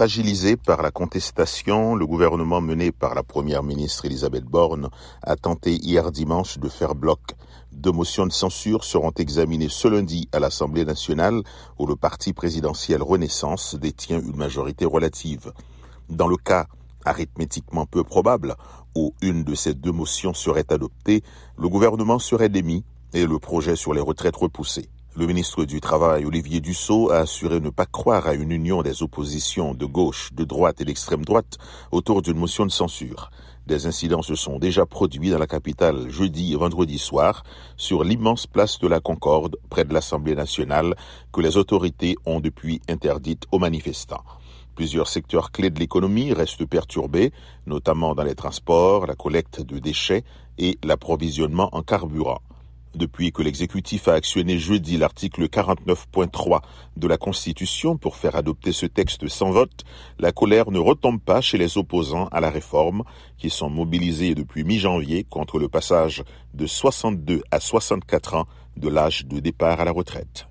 Fragilisé par la contestation, le gouvernement mené par la première ministre Elisabeth Borne a tenté hier dimanche de faire bloc. Deux motions de censure seront examinées ce lundi à l'Assemblée nationale où le parti présidentiel Renaissance détient une majorité relative. Dans le cas arithmétiquement peu probable où une de ces deux motions serait adoptée, le gouvernement serait démis et le projet sur les retraites repoussé. Le ministre du Travail, Olivier Dussault, a assuré ne pas croire à une union des oppositions de gauche, de droite et d'extrême droite autour d'une motion de censure. Des incidents se sont déjà produits dans la capitale jeudi et vendredi soir sur l'immense place de la Concorde près de l'Assemblée nationale que les autorités ont depuis interdite aux manifestants. Plusieurs secteurs clés de l'économie restent perturbés, notamment dans les transports, la collecte de déchets et l'approvisionnement en carburant. Depuis que l'exécutif a actionné jeudi l'article 49.3 de la Constitution pour faire adopter ce texte sans vote, la colère ne retombe pas chez les opposants à la réforme, qui sont mobilisés depuis mi-janvier contre le passage de 62 à 64 ans de l'âge de départ à la retraite.